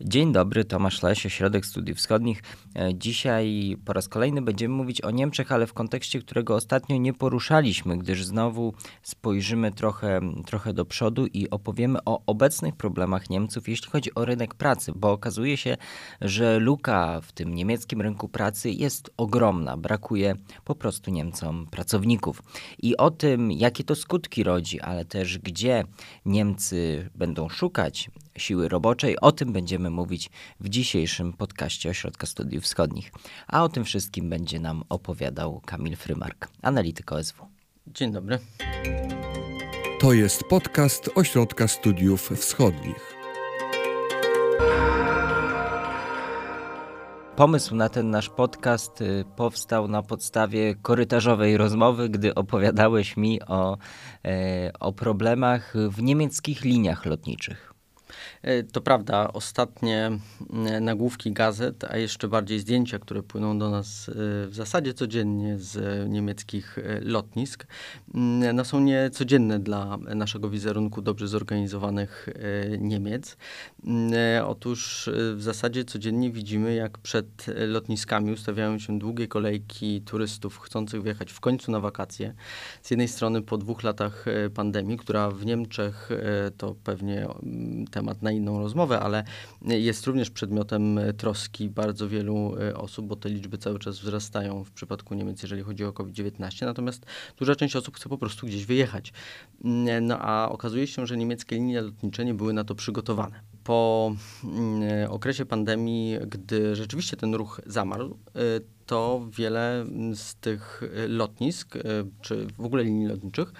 Dzień dobry, Tomasz Leś, Ośrodek Studiów Wschodnich. E, dzisiaj po raz kolejny będziemy mówić o Niemczech, ale w kontekście, którego ostatnio nie poruszaliśmy, gdyż znowu spojrzymy trochę, trochę do przodu i opowiemy o obecnych problemach Niemców, jeśli chodzi o rynek pracy, bo okazuje się, że luka w tym niemieckim rynku pracy jest ogromna. Brakuje po prostu Niemcom pracowników. I o tym, jakie to skutki rodzi, ale też gdzie Niemcy będą szukać siły roboczej, o tym będziemy będziemy mówić w dzisiejszym podcaście Ośrodka Studiów Wschodnich. A o tym wszystkim będzie nam opowiadał Kamil Frymark, analityk OSW. Dzień dobry. To jest podcast Ośrodka Studiów Wschodnich. Pomysł na ten nasz podcast y, powstał na podstawie korytarzowej rozmowy, gdy opowiadałeś mi o, e, o problemach w niemieckich liniach lotniczych. E, to prawda, ostatnie mm, nagłówki gazet, a jeszcze bardziej zdjęcia, które płyną do nas e, w zasadzie codziennie z niemieckich e, lotnisk, mm, no są niecodzienne dla naszego wizerunku dobrze zorganizowanych Niemiec. Mm, otóż w zasadzie codziennie widzimy, jak przed lotniskami ustawiają się długie kolejki turystów chcących wjechać w końcu na wakacje. Z jednej strony po dwóch latach pandemii, która w Niemczech to pewnie temat na inną rozmowę, ale jest również przedmiotem troski bardzo wielu e, osób, bo te liczby cały czas wzrastają w przypadku Niemiec, jeżeli chodzi o COVID-19. Natomiast duża część osób chce po prostu gdzieś wyjechać. Mm, no a okazuje się, że niemieckie linie lotnicze nie były na to przygotowane. Po mm, okresie pandemii, gdy rzeczywiście ten ruch zamarł, e, to wiele z tych lotnisk, e, czy w ogóle linii lotniczych,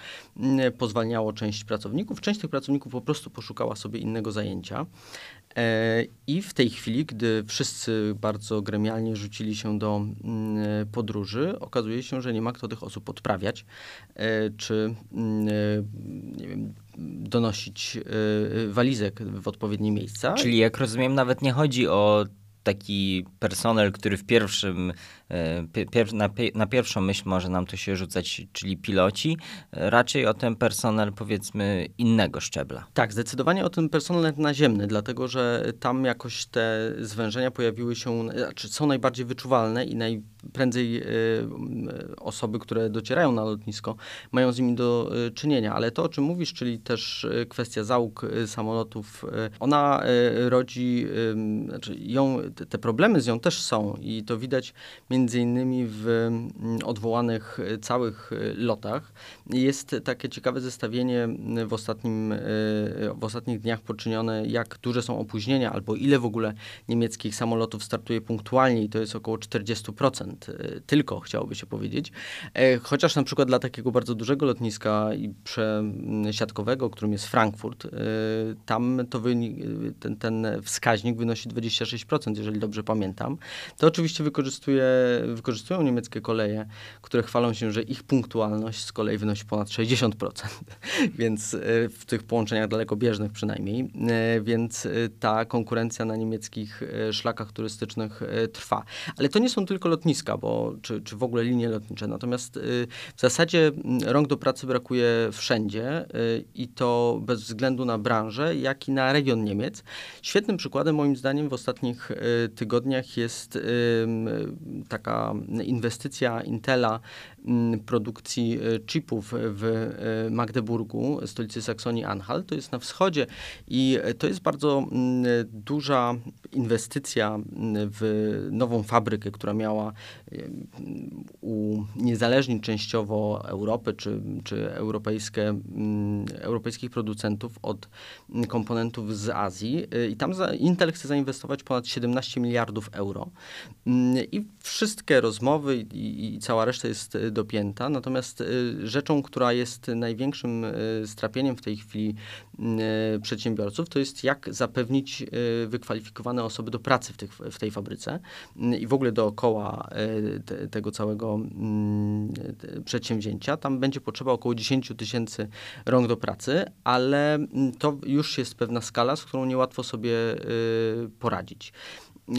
pozwalniało część pracowników. Część tych pracowników po prostu poszukała sobie innego zajęcia. E, I w tej chwili, gdy wszyscy bardzo gremialnie rzucili się do podróży, okazuje się, że nie ma kto tych osób odprawiać, e, czy nie wiem, donosić walizek w odpowiednie miejsca. Czyli jak rozumiem, nawet nie chodzi o taki personel, który w pierwszym E, pier na, na, pierwszą myśl może nam to się rzucać, czyli piloci, e, raczej o ten personel powiedzmy innego szczebla. Tak, zdecydowanie o ten personel naziemny, dlatego że tam jakoś te zwężenia pojawiły się, znaczy są najbardziej wyczuwalne i najprędzej y, osoby, które docierają na lotnisko, mają z nimi do y, czynienia. Ale to, o czym mówisz, czyli też y, kwestia załóg samolotów, ona rodzi, znaczy ją, te problemy z nią też są i to widać między między innymi w mm, odwołanych e, całych e, lotach. Jest takie ciekawe zestawienie w, ostatnim, e, w ostatnich dniach poczynione, jak duże są opóźnienia, albo ile w ogóle niemieckich samolotów startuje punktualnie i to jest około 40%. Tylko chciałoby się powiedzieć. Chociaż na przykład dla takiego bardzo dużego lotniska i przesiadkowego, którym jest Frankfurt, tam to ten, ten wskaźnik wynosi 26%, jeżeli dobrze pamiętam. To oczywiście wykorzystuje wykorzystują niemieckie koleje, które chwalą się, że ich punktualność z kolei wynosi ponad 60%, więc e, w tych połączeniach dalekobieżnych przynajmniej, e, więc e, ta konkurencja na niemieckich szlakach turystycznych trwa. Ale to nie są tylko lotniska, bo, czy, czy w ogóle linie lotnicze, natomiast w zasadzie rąk do pracy brakuje wszędzie i to bez względu na branżę, jak i na region Niemiec. Świetnym przykładem moim zdaniem w ostatnich tygodniach jest taka taka inwestycja Intela produkcji e, chipów w e, Magdeburgu, stolicy Saksonii-Anhalt. To jest na wschodzie i to jest bardzo mm, duża inwestycja mm, w nową fabrykę, która miała uniezależnić częściowo Europę czy, czy europejskie, europejskich producentów od komponentów z Azji. E, I tam Intel chce zainwestować ponad 17 miliardów euro. I wszystkie rozmowy i, i, cała reszta jest e, dopięta. Natomiast y, rzeczą, która jest największym y, strapieniem w tej chwili y, przedsiębiorców, to jest jak zapewnić wykwalifikowane osoby do pracy w, tych, w tej fabryce i w ogóle dookoła te, tego całego mm, przedsięwzięcia. Tam będzie potrzeba około 10 tysięcy rąk do pracy, ale mm, to już jest pewna skala, z którą niełatwo sobie poradzić.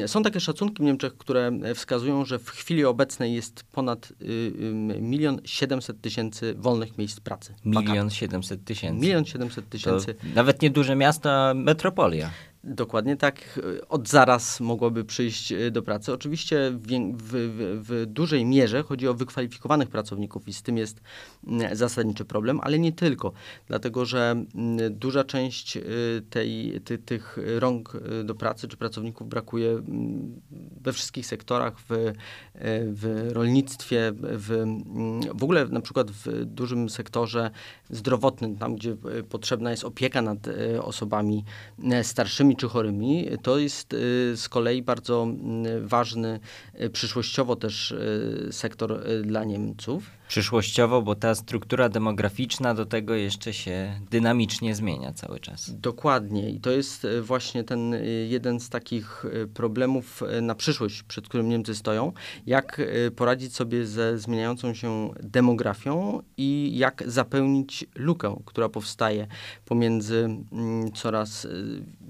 Są takie szacunki w Niemczech, które wskazują, że w chwili obecnej jest ponad y, y, milion siedemset tysięcy wolnych miejsc pracy. Milion siedemset tysięcy. Milion siedemset tysięcy. Nawet nieduże miasta, metropolia. Dokładnie tak. Od zaraz mogłoby przyjść e, do pracy. Oczywiście w, w, w, dużej mierze chodzi o wykwalifikowanych pracowników i z tym jest zasadniczy problem, ale nie tylko. Dlatego, że duża część e, tej, ty, tych rąk e, do pracy czy pracowników brakuje we wszystkich sektorach, w, w rolnictwie, w, w ogóle na przykład w dużym sektorze zdrowotnym, tam gdzie potrzebna jest opieka nad osobami starszymi, czy chorymi, to jest y, z kolei bardzo mm, ważny y, przyszłościowo też y, sektor dla Niemców przyszłościowo, bo ta struktura demograficzna do tego jeszcze się dynamicznie zmienia cały czas. Dokładnie i to jest e, właśnie ten e, jeden z takich e, problemów na przyszłość, przed którym Niemcy stoją, jak poradzić sobie ze zmieniającą się demografią i jak zapełnić lukę, która powstaje pomiędzy mm, coraz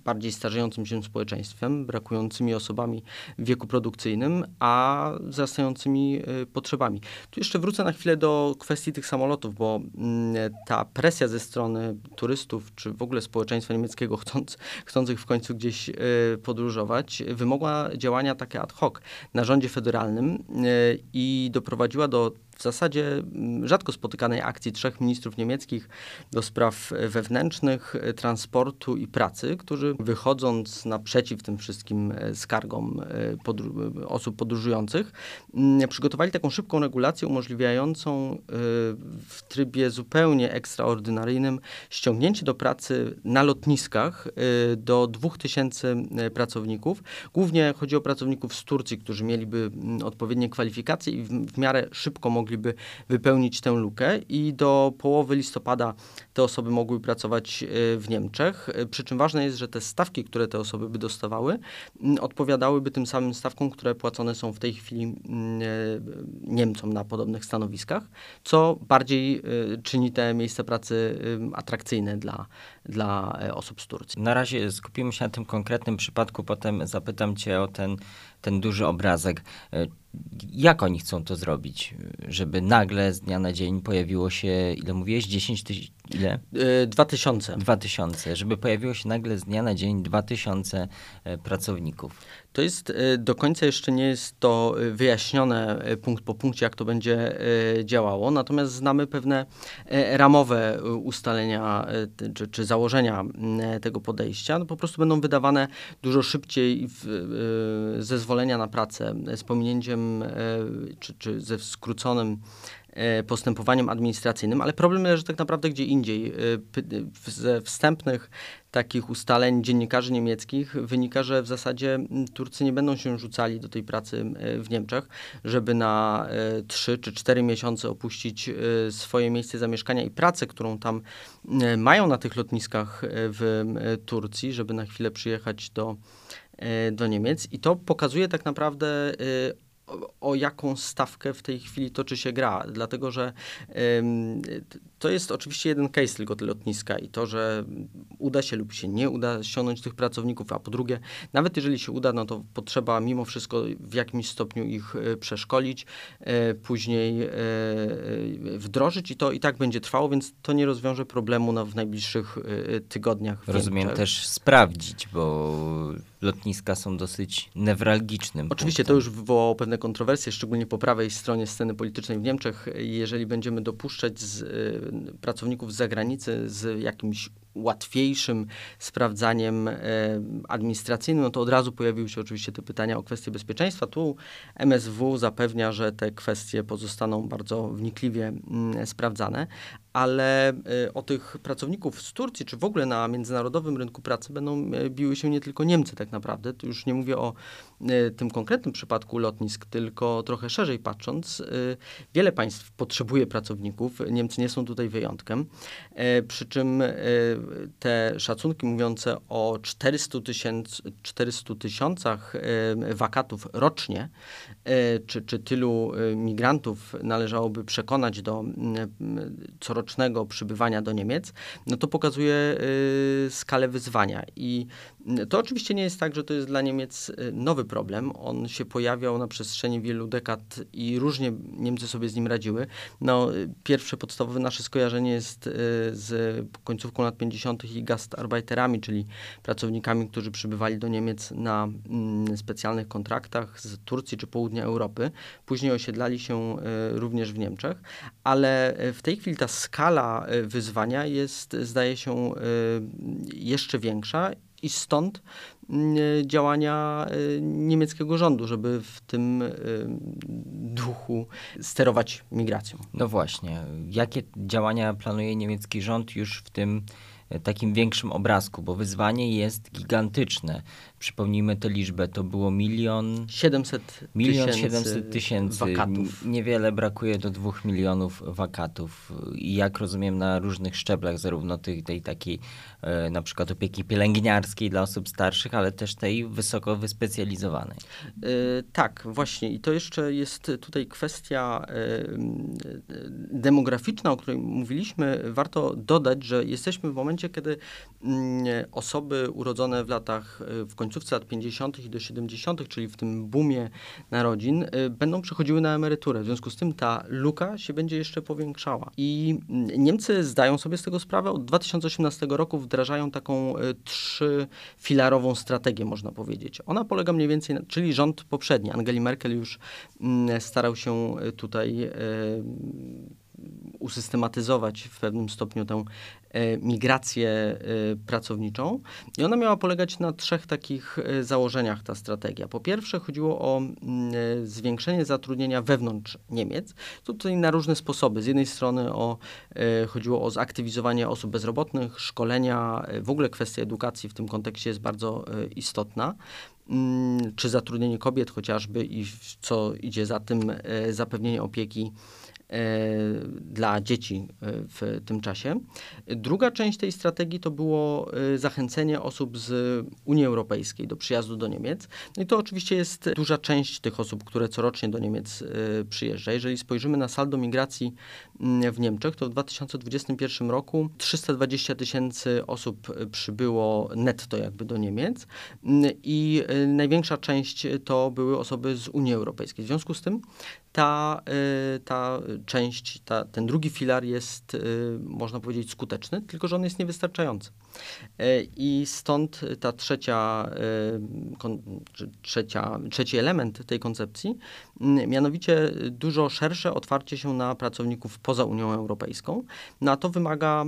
bardziej starzejącym się społeczeństwem, brakującymi osobami w wieku produkcyjnym, a wzrastającymi potrzebami. Tu jeszcze wrócę na chwilę chwilę do kwestii tych samolotów, bo mm, ta presja ze strony turystów, czy w ogóle społeczeństwa niemieckiego chcąc, chcących w końcu gdzieś y, podróżować, wymogła działania takie ad hoc na rządzie federalnym y, i doprowadziła do w zasadzie mm, rzadko spotykanej akcji trzech ministrów niemieckich do spraw wewnętrznych, transportu i pracy, którzy wychodząc naprzeciw tym wszystkim e, skargom e, podru osób podróżujących, mm, przygotowali taką szybką regulację umożliwiającą w trybie zupełnie ekstraordynaryjnym ściągnięcie do pracy na lotniskach do 2000 pracowników. Głównie chodzi o pracowników z Turcji, którzy mieliby mm, odpowiednie kwalifikacje i w miarę szybko mogli mogliby wypełnić tę lukę i do połowy listopada te osoby mogły pracować e, w Niemczech. E, przy czym ważne jest, że te stawki, które te osoby by dostawały, odpowiadałyby tym samym stawkom, które płacone są w tej chwili e, Niemcom na podobnych stanowiskach, co bardziej czyni te miejsca pracy atrakcyjne dla, dla osób z Turcji. Na razie skupimy się na tym konkretnym przypadku, potem zapytam Cię o ten, ten duży obrazek. Jak oni chcą to zrobić, żeby nagle z dnia na dzień pojawiło się, ile mówiłeś, 10 tysięcy, ile? Yy, 2000. 2000, żeby pojawiło się nagle z dnia na dzień 2000 e, pracowników. To jest e, do końca jeszcze nie jest to e, wyjaśnione punkt po punkcie, jak to będzie działało, natomiast znamy pewne ramowe ustalenia czy, czy założenia tego podejścia. No po prostu będą wydawane dużo szybciej zezwolenia na pracę z pominięciem E, czy, czy ze skróconym e, postępowaniem administracyjnym, ale problem leży tak naprawdę gdzie indziej. E, ze wstępnych takich ustaleń dziennikarzy niemieckich wynika, że w zasadzie Turcy nie będą się rzucali do tej pracy w Niemczech, żeby na 3 czy 4 miesiące opuścić swoje miejsce zamieszkania i pracę, którą tam mają na tych lotniskach w Turcji, żeby na chwilę przyjechać do, do Niemiec. I to pokazuje tak naprawdę o jaką stawkę w tej chwili toczy się gra, dlatego że to jest oczywiście jeden case tylko te lotniska i to, że uda się lub się nie uda ściągnąć tych pracowników, a po drugie, nawet jeżeli się uda, no to potrzeba mimo wszystko w jakimś stopniu ich e, przeszkolić, e, później e, wdrożyć i to i tak będzie trwało, więc to nie rozwiąże problemu no, w najbliższych tygodniach. Rozumiem też sprawdzić, bo lotniska są dosyć newralgicznym. Oczywiście punktem. to już wywołało pewne kontrowersje, szczególnie po prawej stronie sceny politycznej w Niemczech. Jeżeli będziemy dopuszczać z, pracowników z zagranicy z jakimś łatwiejszym sprawdzaniem e, administracyjnym, no to od razu pojawiły się oczywiście te pytania o kwestie bezpieczeństwa. Tu MSW zapewnia, że te kwestie pozostaną bardzo wnikliwie mm, sprawdzane, ale e, o tych pracowników z Turcji, czy w ogóle na międzynarodowym rynku pracy będą e, biły się nie tylko Niemcy tak naprawdę. Tu już nie mówię o tym konkretnym przypadku lotnisk, tylko trochę szerzej patrząc, wiele państw potrzebuje pracowników. Niemcy nie są tutaj wyjątkiem. Przy czym te szacunki mówiące o 400, tysięcy, 400 tysiącach wakatów rocznie, e, czy, czy tylu e, migrantów należałoby przekonać do corocznego przybywania do Niemiec, no to pokazuje e, skalę wyzwania. I To oczywiście nie jest tak, że to jest dla Niemiec nowy problem. On się pojawiał na przestrzeni wielu dekad i różnie Niemcy sobie z nim radziły. No, pierwsze podstawowe nasze skojarzenie jest z końcówką lat 50. i gastarbeiterami, czyli pracownikami, którzy przybywali do Niemiec na mm, specjalnych kontraktach z Turcji czy południa Europy. Później osiedlali się również w Niemczech, ale w tej chwili ta skala wyzwania jest, zdaje się, jeszcze większa i stąd mm, działania y, niemieckiego rządu, żeby w tym y, duchu sterować migracją. No właśnie. Jakie działania planuje niemiecki rząd już w tym e, takim większym obrazku, bo wyzwanie jest gigantyczne. Przypomnijmy tę liczbę, to było milion... 700 milion 700 tysięcy wakatów. Niewiele brakuje do dwóch milionów wakatów. I jak rozumiem na różnych szczeblach, zarówno tej, tej takiej e, na przykład opieki pielęgniarskiej dla osób starszych, ale też tej wysoko wyspecjalizowanej. Yy, tak, właśnie. I to jeszcze jest tutaj kwestia yy, demograficzna, o której mówiliśmy. Warto dodać, że jesteśmy w momencie, kiedy yy, osoby urodzone w latach w końcu końcówce lat 50. i do 70., czyli w tym boomie narodzin, y, będą przechodziły na emeryturę. W związku z tym ta luka się będzie jeszcze powiększała. I mm, Niemcy zdają sobie z tego sprawę. Od 2018 roku wdrażają taką y, trzyfilarową strategię, można powiedzieć. Ona polega mniej więcej, na, czyli rząd poprzedni, Angeli Merkel już mm, starał się y, tutaj usystematyzować w pewnym stopniu tę migrację e, pracowniczą. I ona miała polegać na trzech takich e, założeniach, ta strategia. Po pierwsze chodziło o mm, zwiększenie zatrudnienia wewnątrz Niemiec. Tutaj na różne sposoby. Z jednej strony o, chodziło o zaktywizowanie osób bezrobotnych, szkolenia, w ogóle kwestia edukacji w tym kontekście jest bardzo istotna czy zatrudnienie kobiet chociażby i co idzie za tym zapewnienie opieki E, dla dzieci e, w tym czasie. Druga część tej strategii to było e, zachęcenie osób z Unii Europejskiej do przyjazdu do Niemiec. No i to oczywiście jest duża część tych osób, które corocznie do Niemiec przyjeżdża. Jeżeli spojrzymy na saldo migracji mm, w Niemczech, to w 2021 roku 320 tysięcy osób przybyło netto jakby do Niemiec mm, i największa część to były osoby z Unii Europejskiej. W związku z tym ta, y, ta część, ta, ten drugi filar jest, y, można powiedzieć, skuteczny, tylko że on jest niewystarczający. Y, I stąd ta trzecia, trzecia, trzeci element tej koncepcji, mianowicie dużo szersze otwarcie się na pracowników poza Unią Europejską. No to wymaga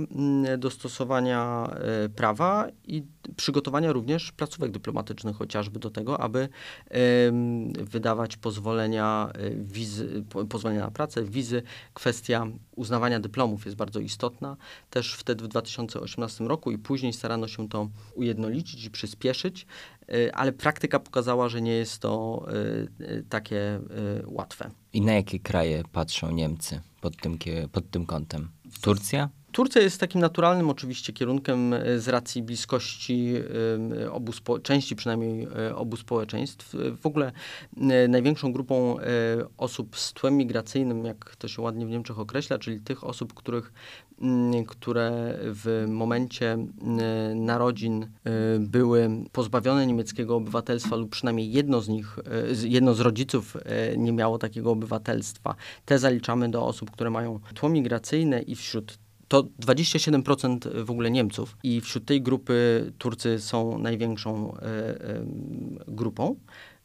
dostosowania prawa i przygotowania również placówek dyplomatycznych chociażby do tego, aby wydawać pozwolenia wiz wizy, pozwolenia na pracę, wizy. Kwestia uznawania dyplomów jest bardzo istotna. Też wtedy w 2018 roku i później starano się to ujednolicić i przyspieszyć, y, ale praktyka pokazała, że nie jest to y, y, takie łatwe. I na jakie kraje patrzą Niemcy pod tym, pod tym kątem? Turcja? Turcja jest takim naturalnym oczywiście kierunkiem e, z racji bliskości e, obu części przynajmniej e, obu społeczeństw. W ogóle największą grupą osób z tłem migracyjnym, jak to się ładnie w Niemczech określa, czyli tych osób, których, które w momencie narodzin były pozbawione niemieckiego obywatelstwa lub przynajmniej jedno z nich, jedno z rodziców nie miało takiego obywatelstwa. Te zaliczamy do osób, które mają tło migracyjne i wśród to 27% w ogóle Niemców i wśród tej grupy Turcy są największą e, e, grupą.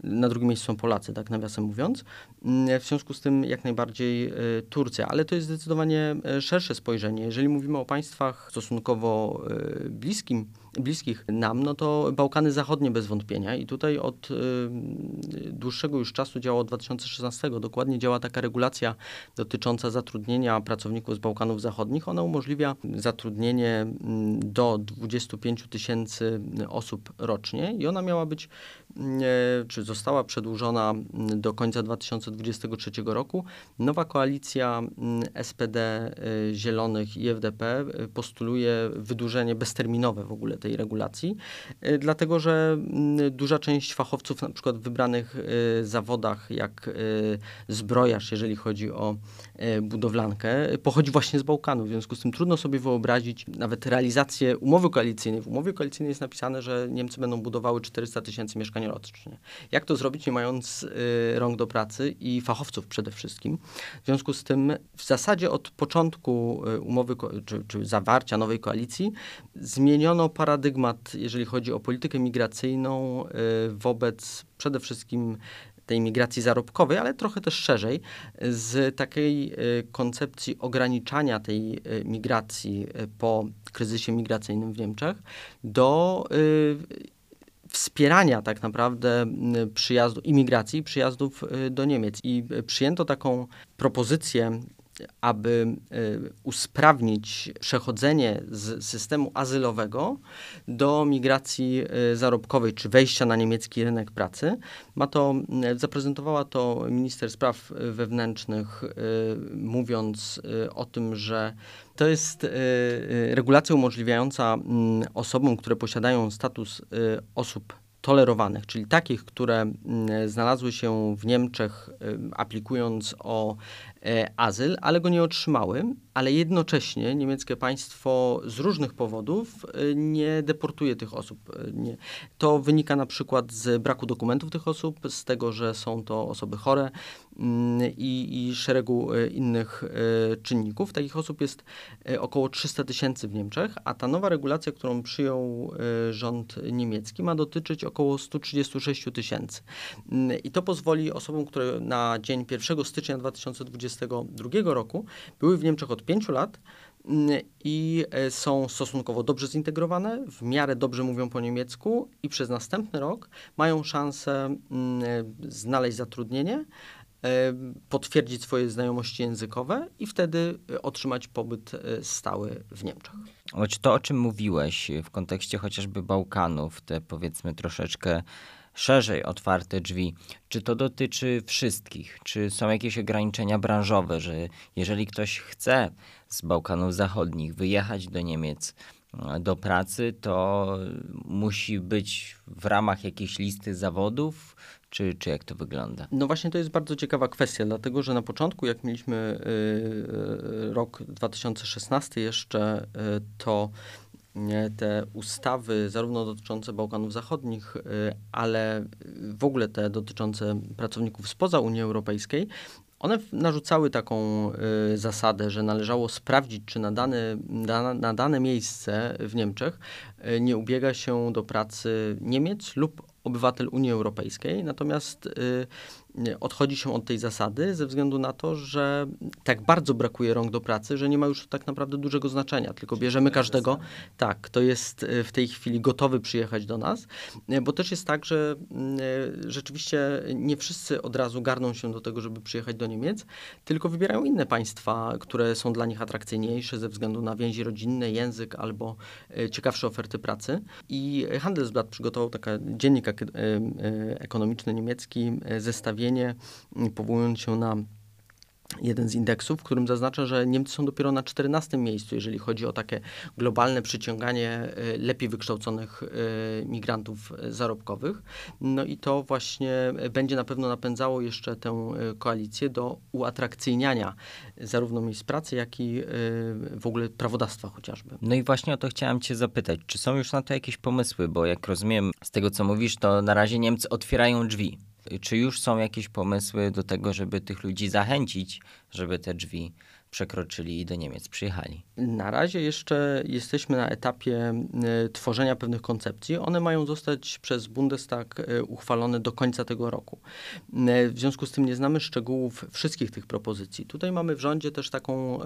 Na drugim miejscu są Polacy, tak nawiasem mówiąc. Mm, w związku z tym jak najbardziej e, Turcja, ale to jest zdecydowanie szersze spojrzenie. Jeżeli mówimy o państwach stosunkowo bliskim, bliskich nam, no to Bałkany Zachodnie bez wątpienia i tutaj od y, dłuższego już czasu działa od 2016 dokładnie działa taka regulacja dotycząca zatrudnienia pracowników z Bałkanów Zachodnich. Ona umożliwia zatrudnienie y, do 25 tysięcy osób rocznie i ona miała być, y, czy została przedłużona mm, do końca 2023 roku. Nowa koalicja mm, SPD, Zielonych i FDP postuluje wydłużenie bezterminowe w ogóle tej regulacji, dlatego że duża część fachowców, na przykład w wybranych zawodach, jak zbrojarz, jeżeli chodzi o budowlankę, pochodzi właśnie z Bałkanów. W związku z tym trudno sobie wyobrazić nawet realizację umowy koalicyjnej. W umowie koalicyjnej jest napisane, że Niemcy będą budowały 400 tysięcy mieszkań rocznie. Jak to zrobić, nie mając y, rąk do pracy i fachowców przede wszystkim? W związku z tym w zasadzie od początku y, umowy czy, czy zawarcia nowej koalicji zmieniono paradygmat, jeżeli chodzi o politykę migracyjną y, wobec przede wszystkim tej migracji zarobkowej, ale trochę też szerzej, z takiej y, koncepcji ograniczania tej y, migracji po kryzysie migracyjnym w Niemczech do wspierania tak naprawdę przyjazdu, imigracji, przyjazdów do Niemiec. I przyjęto taką propozycję aby y, usprawnić przechodzenie z systemu azylowego do migracji y, zarobkowej czy wejścia na niemiecki rynek pracy. Ma to, y, zaprezentowała to minister spraw wewnętrznych, mówiąc o tym, że to jest regulacja umożliwiająca mm, osobom, które posiadają status osób tolerowanych, czyli takich, które mm, znalazły się w Niemczech aplikując o azyl, ale go nie otrzymały, ale jednocześnie niemieckie państwo z różnych powodów e, nie deportuje tych osób. E, nie. To wynika na przykład z braku dokumentów tych osób, z tego, że są to osoby chore mm, i, i szeregu innych czynników. Takich osób jest około 300 tysięcy w Niemczech, a ta nowa regulacja, którą przyjął rząd niemiecki, ma dotyczyć około 136 tysięcy. Mm, I to pozwoli osobom, które na dzień 1 stycznia 2022 roku były w Niemczech od 5 lat, mm, i e, są stosunkowo dobrze zintegrowane, w miarę dobrze mówią po niemiecku i przez następny rok mają szansę mm, znaleźć zatrudnienie, e, potwierdzić swoje znajomości językowe i wtedy e, otrzymać pobyt stały w Niemczech. Choć to, o czym mówiłeś w kontekście chociażby Bałkanów, te powiedzmy troszeczkę szerzej otwarte drzwi, czy to dotyczy wszystkich? Czy są jakieś ograniczenia branżowe, że jeżeli ktoś chce z Bałkanów Zachodnich wyjechać do Niemiec e, do pracy, to musi być w ramach jakiejś listy zawodów, czy, czy jak to wygląda? No właśnie to jest bardzo ciekawa kwestia, dlatego że na początku, jak mieliśmy y, rok 2016 jeszcze, y, to te ustawy, zarówno dotyczące Bałkanów Zachodnich, y, ale w ogóle te dotyczące pracowników spoza Unii Europejskiej, one narzucały taką y, zasadę, że należało sprawdzić, czy na dane, na, na dane miejsce w Niemczech y, nie ubiega się do pracy Niemiec lub obywatel Unii Europejskiej. Natomiast y, odchodzi się od tej zasady ze względu na to, że tak bardzo brakuje rąk do pracy, że nie ma już tak naprawdę dużego znaczenia, tylko bierzemy każdego, tak, kto jest e, w tej chwili gotowy przyjechać do nas, e, bo też jest tak, że mm, e, rzeczywiście nie wszyscy od razu garną się do tego, żeby przyjechać do Niemiec, tylko wybierają inne państwa, które są dla nich atrakcyjniejsze ze względu na więzi rodzinne, język albo ciekawsze oferty pracy. I Handelsblatt przygotował taki dziennik ekonomiczny niemiecki, zestawienie powołując się na jeden z indeksów, w którym zaznacza, że Niemcy są dopiero na 14 miejscu, jeżeli chodzi o takie globalne przyciąganie e, lepiej wykształconych e, migrantów e, zarobkowych. No i to właśnie będzie na pewno napędzało jeszcze tę koalicję do uatrakcyjniania zarówno miejsc pracy, jak i w ogóle prawodawstwa chociażby. No i właśnie o to chciałem cię zapytać, czy są już na to jakieś pomysły, bo jak rozumiem z tego, co mówisz, to na razie Niemcy otwierają drzwi czy już są jakieś pomysły do tego, żeby tych ludzi zachęcić, żeby te drzwi przekroczyli i do Niemiec przyjechali? Na razie jeszcze jesteśmy na etapie y, tworzenia pewnych koncepcji. One mają zostać przez Bundestag y, uchwalone do końca tego roku. Y, w związku z tym nie znamy szczegółów wszystkich tych propozycji. Tutaj mamy w rządzie też taką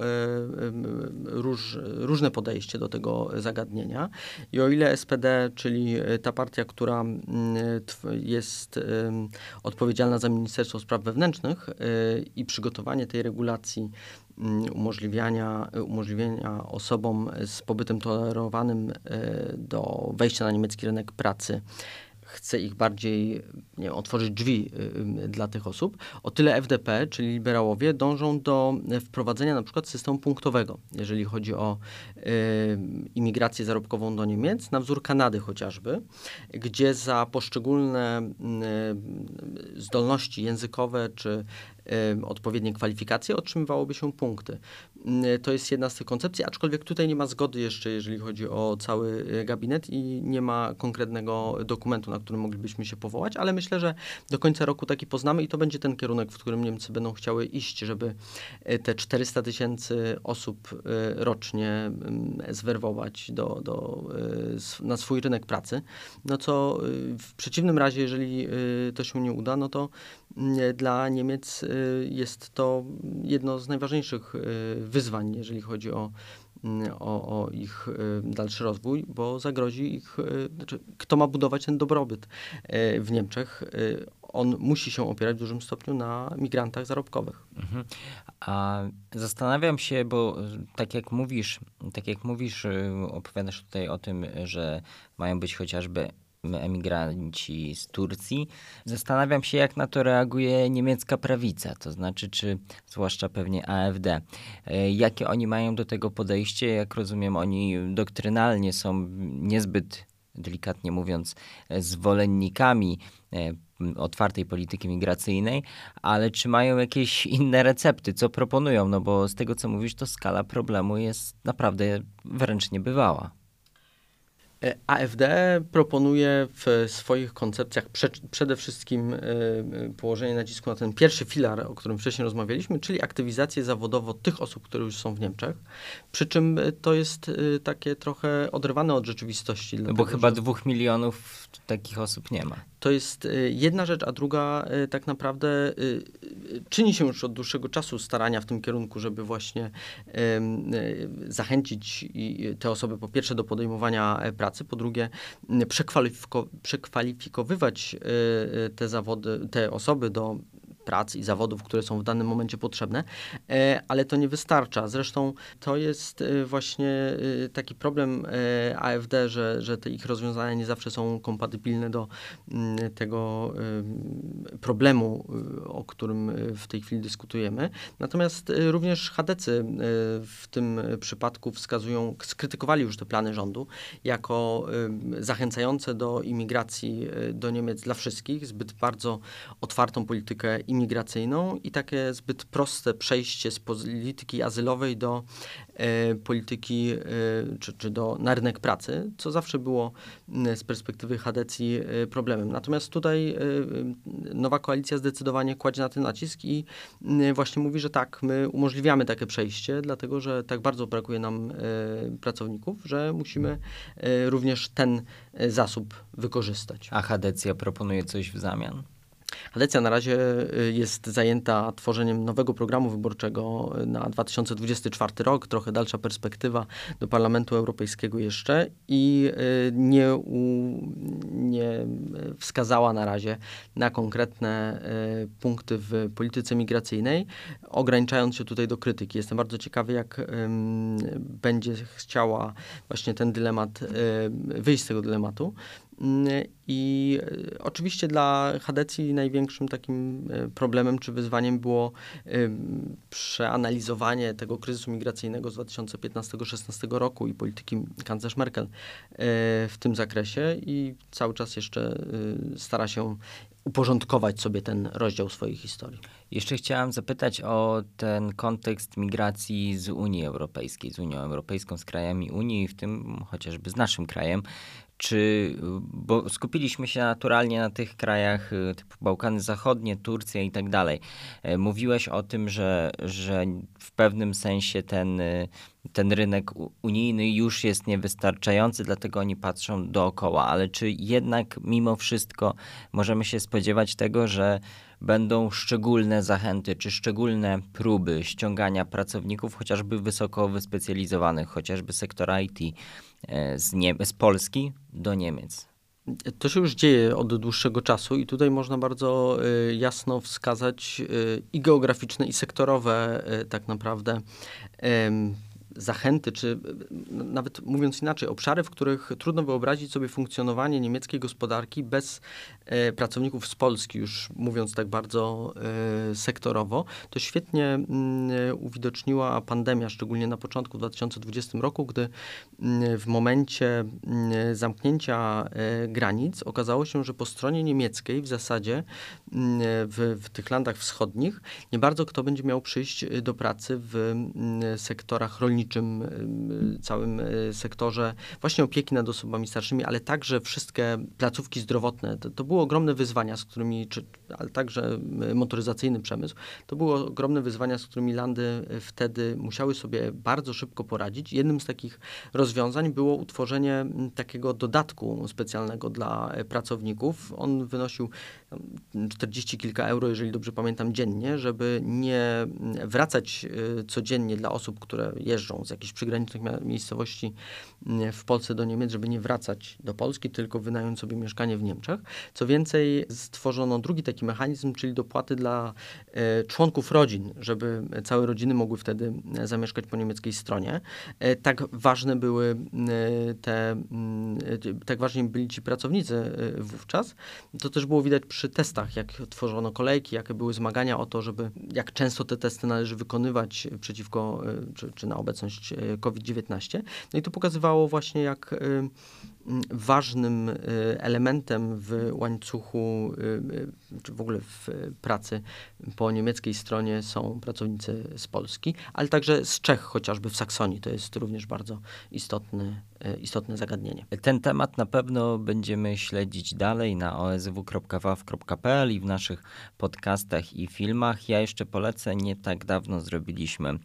róż, różne podejście do tego zagadnienia. I o ile SPD, czyli ta partia, która jest odpowiedzialna za Ministerstwo Spraw Wewnętrznych i przygotowanie tej regulacji umożliwiania, umożliwienia osobom z pobytem tolerowanym e, do wejścia na niemiecki rynek pracy. Chce ich bardziej nie wiem, otworzyć drzwi y, dla tych osób, o tyle FDP, czyli liberałowie, dążą do wprowadzenia na przykład systemu punktowego, jeżeli chodzi o y, imigrację zarobkową do Niemiec, na wzór Kanady chociażby, gdzie za poszczególne y, zdolności językowe czy odpowiednie kwalifikacje, otrzymywałoby się punkty. To jest jedna z tych koncepcji, aczkolwiek tutaj nie ma zgody jeszcze, jeżeli chodzi o cały e, gabinet i nie ma konkretnego dokumentu, na którym moglibyśmy się powołać, ale myślę, że do końca roku taki poznamy i to będzie ten kierunek, w którym Niemcy będą chciały iść, żeby e, te 400 tysięcy osób e, rocznie zwerwować do, do, na swój rynek pracy. No co w przeciwnym razie, jeżeli to się nie uda, no to dla Niemiec jest to jedno z najważniejszych wyzwań, jeżeli chodzi o, o, o ich dalszy rozwój, bo zagrozi ich, znaczy, kto ma budować ten dobrobyt w Niemczech. On musi się opierać w dużym stopniu na migrantach zarobkowych. Mhm. A zastanawiam się, bo tak jak mówisz, tak jak mówisz, opowiadasz tutaj o tym, że mają być chociażby emigranci z Turcji. Zastanawiam się, jak na to reaguje niemiecka prawica, to znaczy, czy zwłaszcza pewnie AfD. E, jakie oni mają do tego podejście? Jak rozumiem, oni doktrynalnie są niezbyt, delikatnie mówiąc, zwolennikami e, otwartej polityki migracyjnej, ale czy mają jakieś inne recepty, co proponują? No bo z tego, co mówisz, to skala problemu jest naprawdę wręcz niebywała. E, AfD proponuje w swoich koncepcjach prze, przede wszystkim y, położenie nacisku na ten pierwszy filar, o którym wcześniej rozmawialiśmy, czyli aktywizację zawodowo tych osób, które już są w Niemczech. Przy czym to jest takie trochę oderwane od rzeczywistości. No bo chyba że... dwóch milionów takich osób nie ma. To jest y, jedna rzecz, a druga y, tak naprawdę y, czyni się już od dłuższego czasu starania w tym kierunku, żeby właśnie zachęcić te osoby po pierwsze do podejmowania e, pracy, po drugie przekwalifiko przekwalifikowywać te zawody, te osoby do prac i zawodów, które są w danym momencie potrzebne, e, ale to nie wystarcza. Zresztą to jest e, właśnie e, taki problem AfD, że, że te ich rozwiązania nie zawsze są kompatybilne do mm, tego problemu, o którym w tej chwili dyskutujemy. Natomiast również chadecy w tym przypadku wskazują, skrytykowali już te plany rządu jako zachęcające do imigracji do Niemiec dla wszystkich, zbyt bardzo otwartą politykę i takie zbyt proste przejście z polityki azylowej do e, polityki, e, czy, czy do, na rynek pracy, co zawsze było z perspektywy Hadecji e, problemem. Natomiast tutaj e, nowa koalicja zdecydowanie kładzie na ten nacisk i właśnie mówi, że tak, my umożliwiamy takie przejście, dlatego że tak bardzo brakuje nam e, pracowników, że musimy e, również ten zasób wykorzystać. A Hadecja proponuje coś w zamian? Alecja na razie y, jest zajęta tworzeniem nowego programu wyborczego na 2024 rok, trochę dalsza perspektywa do Parlamentu Europejskiego jeszcze i y, nie, u, nie wskazała na razie na konkretne y, punkty w polityce migracyjnej, ograniczając się tutaj do krytyki. Jestem bardzo ciekawy, jak będzie chciała właśnie ten dylemat, wyjść z tego dylematu. I e, oczywiście dla Hadecji największym takim e, problemem czy wyzwaniem było przeanalizowanie tego kryzysu migracyjnego z 2015-16 roku i polityki kanclerz Merkel e, w tym zakresie i cały czas jeszcze stara się uporządkować sobie ten rozdział swojej historii. Jeszcze chciałam zapytać o ten kontekst migracji z Unii Europejskiej, z Unią Europejską, z krajami Unii, w tym chociażby z naszym krajem. Czy, bo skupiliśmy się naturalnie na tych krajach y, typu Bałkany Zachodnie, Turcja i tak dalej. E, mówiłeś o tym, że, że w pewnym sensie ten, y, ten rynek unijny już jest niewystarczający, dlatego oni patrzą dookoła. Ale czy jednak mimo wszystko możemy się spodziewać tego, że będą szczególne zachęty czy szczególne próby ściągania pracowników, chociażby wysoko wyspecjalizowanych, chociażby sektora IT e, z, Nie z Polski do Niemiec? To się już dzieje od dłuższego czasu i tutaj można bardzo y, jasno wskazać y, i geograficzne, i sektorowe tak naprawdę zachęty, czy nawet mówiąc inaczej, obszary, w których trudno wyobrazić sobie funkcjonowanie niemieckiej gospodarki bez e, pracowników z Polski, już mówiąc tak bardzo e, sektorowo, to świetnie mm, uwidoczniła pandemia, szczególnie na początku 2020 roku, gdy mm, w momencie mm, zamknięcia e, granic okazało się, że po stronie niemieckiej w zasadzie w, w tych landach wschodnich nie bardzo kto będzie miał przyjść do pracy w sektorach rolniczym, całym sektorze właśnie opieki nad osobami starszymi, ale także wszystkie placówki zdrowotne. To, to były ogromne wyzwania, z którymi, czy, ale także motoryzacyjny przemysł, to były ogromne wyzwania, z którymi landy wtedy musiały sobie bardzo szybko poradzić. Jednym z takich rozwiązań było utworzenie takiego dodatku specjalnego dla pracowników. On wynosił 40 kilka euro, jeżeli dobrze pamiętam, dziennie, żeby nie wracać y, codziennie dla osób, które jeżdżą z jakichś przygranicznych miejscowości y, w Polsce do Niemiec, żeby nie wracać do Polski, tylko wynająć sobie mieszkanie w Niemczech. Co więcej, stworzono drugi taki mechanizm, czyli dopłaty dla y, członków rodzin, żeby całe rodziny mogły wtedy zamieszkać po niemieckiej stronie. Tak ważne były te, tak ważni byli ci pracownicy wówczas. To też było widać przy testach, jak tworzono kolejki, jakie były zmagania o to, żeby jak często te testy należy wykonywać przeciwko, czy, czy na obecność COVID-19. No i to pokazywało właśnie, jak ważnym y, elementem w łańcuchu, y, y, czy w ogóle w pracy po niemieckiej stronie są pracownicy z Polski, ale także z Czech, chociażby w Saksonii. To jest również bardzo istotny, istotne zagadnienie. Ten temat na pewno będziemy śledzić dalej na osw.waw.pl i w naszych podcastach i filmach. Ja jeszcze polecę, nie tak dawno zrobiliśmy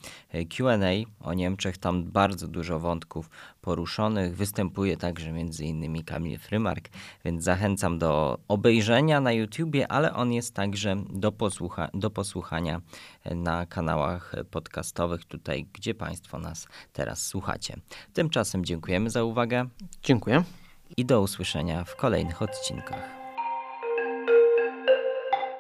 QA o Niemczech. Tam bardzo dużo wątków poruszonych. Występuje także między między innymi Kamil Frymark, więc zachęcam do obejrzenia na YouTubie, ale on jest także do, posłucha do posłuchania na kanałach podcastowych tutaj, gdzie Państwo nas teraz słuchacie. Tymczasem dziękujemy za uwagę. Dziękuję. I do usłyszenia w kolejnych odcinkach.